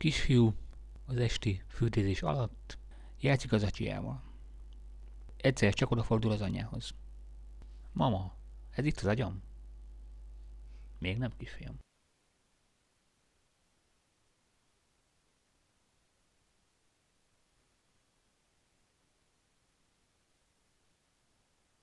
kisfiú az esti fürtézés alatt játszik az acsiával. Egyszer csak odafordul az anyához. Mama, ez itt az agyam? Még nem, kisfiam.